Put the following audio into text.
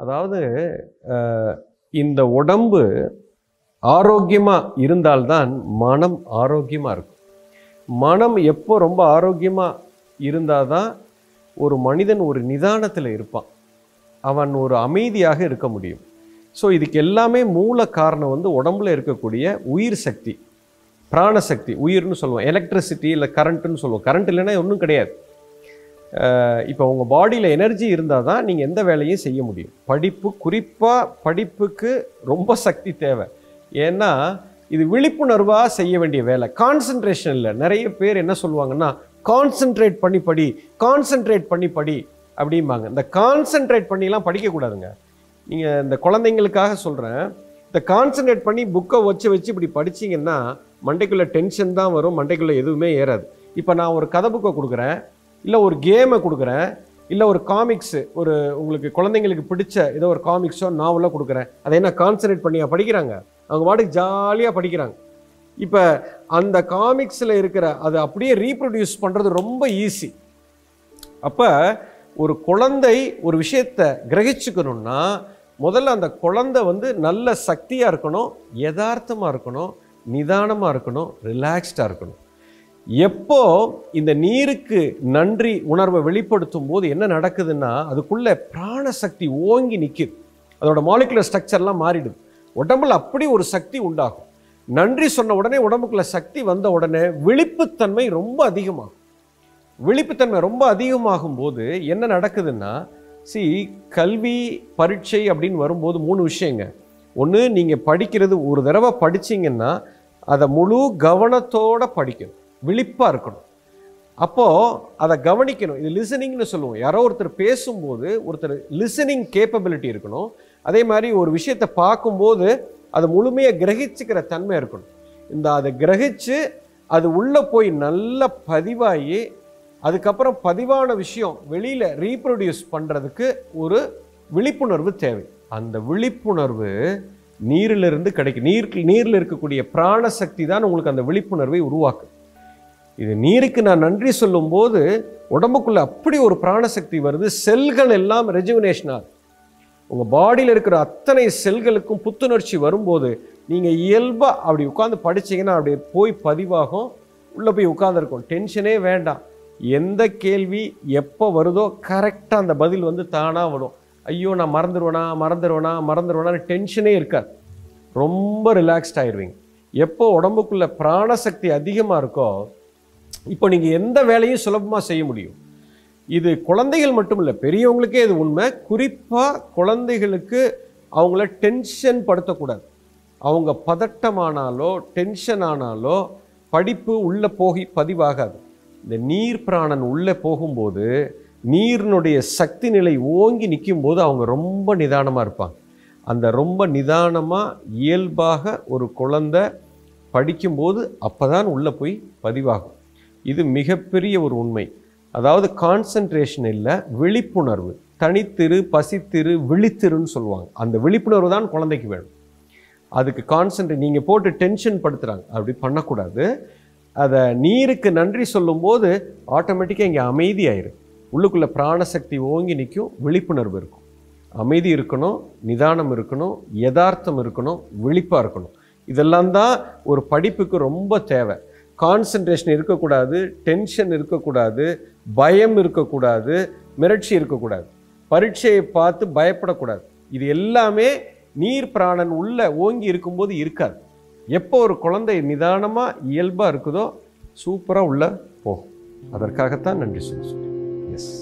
அதாவது இந்த உடம்பு ஆரோக்கியமாக இருந்தால்தான் மனம் ஆரோக்கியமாக இருக்கும். மனம் எப்போ ரொம்ப ஆரோக்கியமாக இருந்தால் தான் ஒரு மனிதன் ஒரு நிதானத்தில் இருப்பான். அவன் ஒரு அமைதியாக இருக்க முடியும். ஸோ இதுக்கு எல்லாமே மூல காரணம் வந்து உடம்புல இருக்கக்கூடிய உயிர் சக்தி பிராணசக்தி உயிர்னு சொல்லுவோம். எலக்ட்ரிசிட்டி இல்லை கரண்ட்டுன்னு சொல்லுவோம். கரண்ட் இல்லைன்னா ஒன்றும் கிடையாது. இப்போ உங்கள் பாடியில் எனர்ஜி இருந்தால் தான் நீங்கள் எந்த வேலையும் செய்ய முடியும். படிப்பு குறிப்பாக படிப்புக்கு ரொம்ப சக்தி தேவை. ஏன்னா இது விழிப்புணர்வாக செய்ய வேண்டிய வேலை. கான்சன்ட்ரேஷன் இல்லை நிறைய பேர் என்ன சொல்லுவாங்கன்னா கான்சென்ட்ரேட் பண்ணி படி கான்சென்ட்ரேட் பண்ணி படி அப்படிம்பாங்க. இந்த கான்சென்ட்ரேட் பண்ணிலாம் படிக்கக்கூடாதுங்க. நீங்கள் இந்த குழந்தைங்களுக்காக சொல்கிறேன் இந்த கான்சென்ட்ரேட் பண்ணி புக்கை வச்சு வச்சு இப்படி படிச்சீங்கன்னா மண்டைக்குள்ளே டென்ஷன் தான் வரும் மண்டைக்குள்ளே எதுவுமே ஏறாது. இப்போ நான் ஒரு கதை புக்கை கொடுக்குறேன். இல்லை ஒரு கேமை கொடுக்குறேன் இல்லை ஒரு காமிக்ஸு ஒரு உங்களுக்கு குழந்தைங்களுக்கு பிடிச்ச ஏதோ ஒரு காமிக்ஸோ நாவலோ கொடுக்குறேன். அதை என்ன கான்சன்ட்ரேட் பண்ணியா படிக்கிறாங்க? அவங்க பாட்டுக்கு ஜாலியாக படிக்கிறாங்க. இப்போ அந்த காமிக்ஸில் இருக்கிற அதை அப்படியே ரீப்ரொடியூஸ் பண்ணுறது ரொம்ப ஈஸி அப்போ ஒரு குழந்தை ஒரு விஷயத்தை கிரகிச்சுக்கணும்னா முதல்ல அந்த குழந்தை வந்து நல்ல சக்தியாக இருக்கணும் யதார்த்தமாக இருக்கணும் நிதானமாக இருக்கணும் ரிலாக்ஸ்டாக இருக்கணும். எப்போ இந்த நீருக்கு நன்றி உணர்வை வெளிப்படுத்தும் போது என்ன நடக்குதுன்னா அதுக்குள்ளே பிராணசக்தி ஓங்கி நிற்குது அதோட மாலிகுலர் ஸ்ட்ரக்சர்லாம் மாறிடுது. உடம்புல அப்படி ஒரு சக்தி உண்டாகும். நன்றி சொன்ன உடனே உடம்புக்குள்ள சக்தி வந்த உடனே விழிப்புத்தன்மை ரொம்ப அதிகமாகும். விழிப்புத்தன்மை ரொம்ப அதிகமாகும் போது என்ன நடக்குதுன்னா சி கல்வி பரீட்சை அப்படின்னு வரும்போது மூணு விஷயங்க. ஒன்று நீங்கள் படிக்கிறது ஒரு தடவை படிச்சிங்கன்னா அதை முழு கவனத்தோடு படிக்கணும். விழிப்பாக இருக்கணும். அப்போது அதை கவனிக்கணும். இது லிசனிங்னு சொல்லுவோம். யாரோ ஒருத்தர் பேசும்போது ஒருத்தர் லிசனிங் கேப்பபிலிட்டி இருக்கணும். அதே மாதிரி ஒரு விஷயத்தை பார்க்கும்போது அதை முழுமையாக கிரகிச்சுக்கிற தன்மை இருக்கணும். இந்த அதை கிரகிச்சு அது உள்ளே போய் நல்லா பதிவாகி அதுக்கப்புறம் பதிவான விஷயம் வெளியில் ரீப்ரொடியூஸ் பண்ணுறதுக்கு ஒரு விழிப்புணர்வு தேவை. அந்த விழிப்புணர்வு நீரிலிருந்து கிடைக்கும். நீர் நீரில் இருக்கக்கூடிய பிராணசக்தி தான் உங்களுக்கு அந்த விழிப்புணர்வை உருவாக்கும். இது நீருக்கு நான் நன்றி சொல்லும்போது உடம்புக்குள்ள அப்படி ஒரு பிராணசக்தி வருது செல்கள் எல்லாம் ரெஜுவினேஷன் ஆகுது. உங்கள் பாடியில் இருக்கிற அத்தனை செல்களுக்கும் புத்துணர்ச்சி வரும்போது நீங்கள் இயல்பாக அப்படி உட்காந்து படிச்சீங்கன்னா அப்படி போய் பதிவாகும் உள்ளே போய் உட்காந்துருக்கும் டென்ஷனே வேண்டாம். எந்த கேள்வி எப்போ வருதோ கரெக்டாக அந்த பதில் வந்து தானாக வரும். ஐயோ நான் மறந்துடுவேனா மறந்துடுவேனா மறந்துடுவேனான்னு டென்ஷனே இருக்காது. ரொம்ப ரிலாக்ஸ்ட் ஆயிடுவீங்க எப்போ உடம்புக்குள்ளே பிராணசக்தி அதிகமாக இருக்கோ இப்போ நீங்கள் எந்த வேலையும் சுலபமாக செய்ய முடியும். இது குழந்தைகள் மட்டும் இல்லை பெரியவங்களுக்கே இது உண்மை. குறிப்பாக குழந்தைகளுக்கு அவங்கள டென்ஷன் படுத்தக்கூடாது. அவங்க பதட்டமானாலோ டென்ஷன் ஆனாலோ படிப்பு உள்ளே போகி பதிவாகாது. இந்த நீர் பிராணன் உள்ளே போகும்போது நீரினுடைய சக்தி நிலை ஓங்கி நிற்கும் போது அவங்க ரொம்ப நிதானமாக இருப்பாங்க. அந்த ரொம்ப நிதானமாக இயல்பாக ஒரு குழந்தை படிக்கும்போது அப்போ தான் உள்ளே போய் பதிவாகும். இது மிகப்பெரிய ஒரு உண்மை. அதாவது கான்சன்ட்ரேஷன் இல்லை விழிப்புணர்வு. தனித்திரு பசித்திரு விழித்திருன்னு சொல்லுவாங்க. அந்த விழிப்புணர்வு தான் குழந்தைக்கு வேணும். அதுக்கு கான்சன்ட்ரேட் நீங்கள் போட்டு டென்ஷன் படுத்துகிறாங்க அப்படி பண்ணக்கூடாது. அதை நீருக்கு நன்றி சொல்லும்போது ஆட்டோமேட்டிக்காக இங்கே அமைதியாயிரும். உள்ளுக்குள்ளே பிராணசக்தி ஓங்கி நிற்கும் விழிப்புணர்வு இருக்கும். அமைதி இருக்கணும் நிதானம் இருக்கணும் யதார்த்தம் இருக்கணும் விழிப்பாக இருக்கணும். இதெல்லாம் தான் ஒரு படிப்புக்கு ரொம்ப தேவை. கான்சன்ட்ரேஷன் இருக்கக்கூடாது டென்ஷன் இருக்கக்கூடாது பயம் இருக்கக்கூடாது மிரட்சி இருக்கக்கூடாது. பரீட்சையை பார்த்து பயப்படக்கூடாது. இது எல்லாமே நீர் பிராணன் உள்ள ஓங்கி இருக்கும்போது இருக்காது. எப்போ ஒரு குழந்தை நிதானமாக இயல்பாக இருக்குதோ சூப்பராக உள்ள போகும். அதற்காகத்தான் நன்றி சொல்லி எஸ்